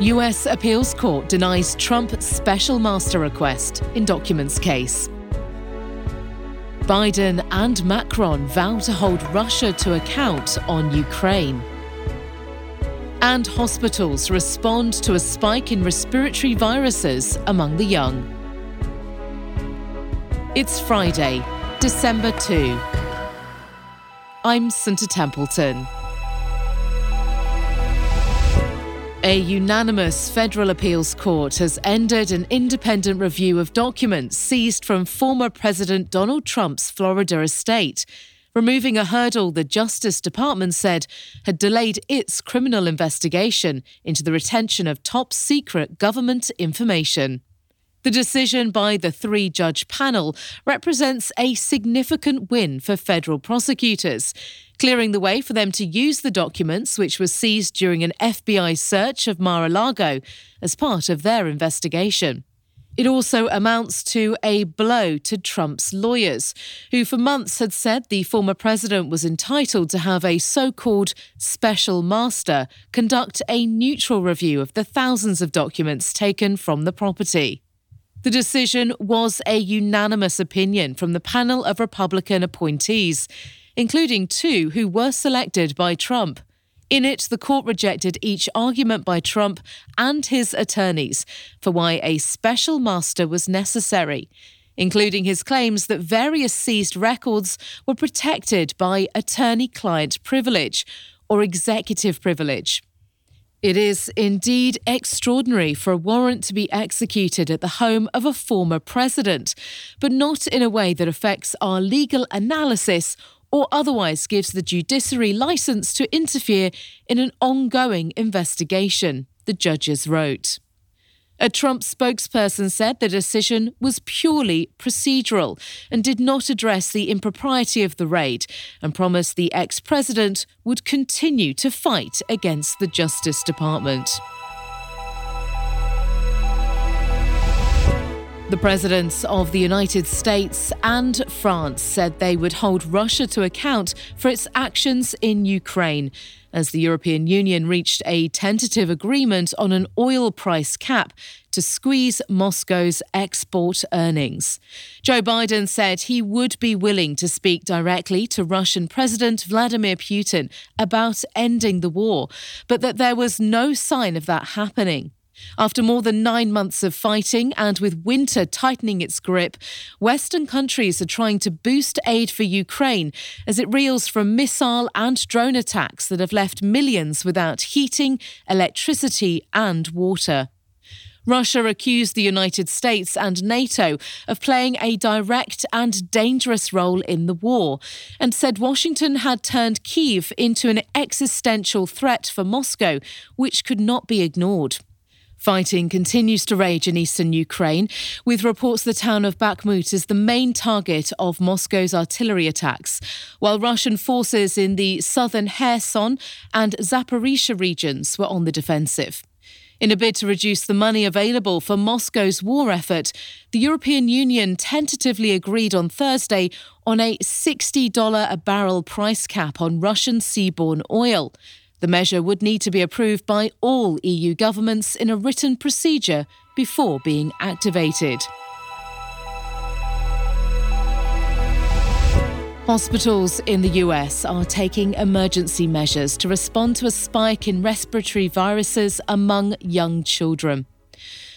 US Appeals Court denies Trump special master request in documents case. Biden and Macron vow to hold Russia to account on Ukraine. And hospitals respond to a spike in respiratory viruses among the young. It's Friday, December 2. I'm Santa Templeton. A unanimous federal appeals court has ended an independent review of documents seized from former President Donald Trump's Florida estate, removing a hurdle the Justice Department said had delayed its criminal investigation into the retention of top secret government information. The decision by the three judge panel represents a significant win for federal prosecutors, clearing the way for them to use the documents which were seized during an FBI search of Mar a Lago as part of their investigation. It also amounts to a blow to Trump's lawyers, who for months had said the former president was entitled to have a so called special master conduct a neutral review of the thousands of documents taken from the property. The decision was a unanimous opinion from the panel of Republican appointees, including two who were selected by Trump. In it, the court rejected each argument by Trump and his attorneys for why a special master was necessary, including his claims that various seized records were protected by attorney client privilege or executive privilege. It is indeed extraordinary for a warrant to be executed at the home of a former president, but not in a way that affects our legal analysis or otherwise gives the judiciary license to interfere in an ongoing investigation, the judges wrote. A Trump spokesperson said the decision was purely procedural and did not address the impropriety of the raid and promised the ex president would continue to fight against the Justice Department. The presidents of the United States and France said they would hold Russia to account for its actions in Ukraine as the European Union reached a tentative agreement on an oil price cap to squeeze Moscow's export earnings. Joe Biden said he would be willing to speak directly to Russian President Vladimir Putin about ending the war, but that there was no sign of that happening. After more than nine months of fighting and with winter tightening its grip, Western countries are trying to boost aid for Ukraine as it reels from missile and drone attacks that have left millions without heating, electricity, and water. Russia accused the United States and NATO of playing a direct and dangerous role in the war, and said Washington had turned Kiev into an existential threat for Moscow, which could not be ignored. Fighting continues to rage in eastern Ukraine, with reports the town of Bakhmut is the main target of Moscow's artillery attacks, while Russian forces in the southern Kherson and Zaporizhia regions were on the defensive. In a bid to reduce the money available for Moscow's war effort, the European Union tentatively agreed on Thursday on a $60 a barrel price cap on Russian seaborne oil. The measure would need to be approved by all EU governments in a written procedure before being activated. Hospitals in the US are taking emergency measures to respond to a spike in respiratory viruses among young children.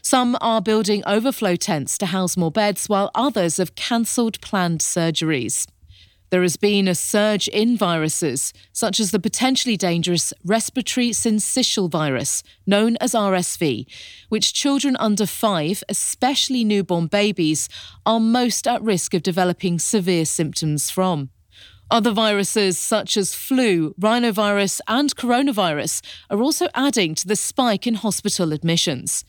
Some are building overflow tents to house more beds, while others have cancelled planned surgeries. There has been a surge in viruses, such as the potentially dangerous respiratory syncytial virus, known as RSV, which children under five, especially newborn babies, are most at risk of developing severe symptoms from. Other viruses such as flu, rhinovirus, and coronavirus are also adding to the spike in hospital admissions.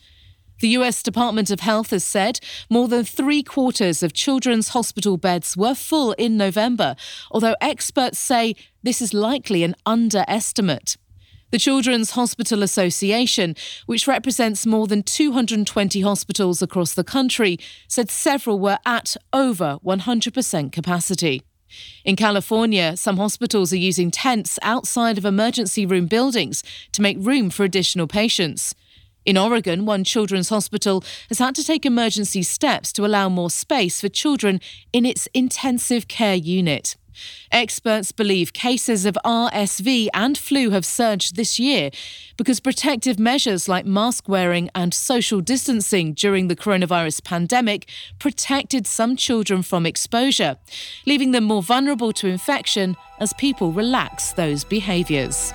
The US Department of Health has said more than three quarters of children's hospital beds were full in November, although experts say this is likely an underestimate. The Children's Hospital Association, which represents more than 220 hospitals across the country, said several were at over 100% capacity. In California, some hospitals are using tents outside of emergency room buildings to make room for additional patients. In Oregon, one children's hospital has had to take emergency steps to allow more space for children in its intensive care unit. Experts believe cases of RSV and flu have surged this year because protective measures like mask wearing and social distancing during the coronavirus pandemic protected some children from exposure, leaving them more vulnerable to infection as people relax those behaviours.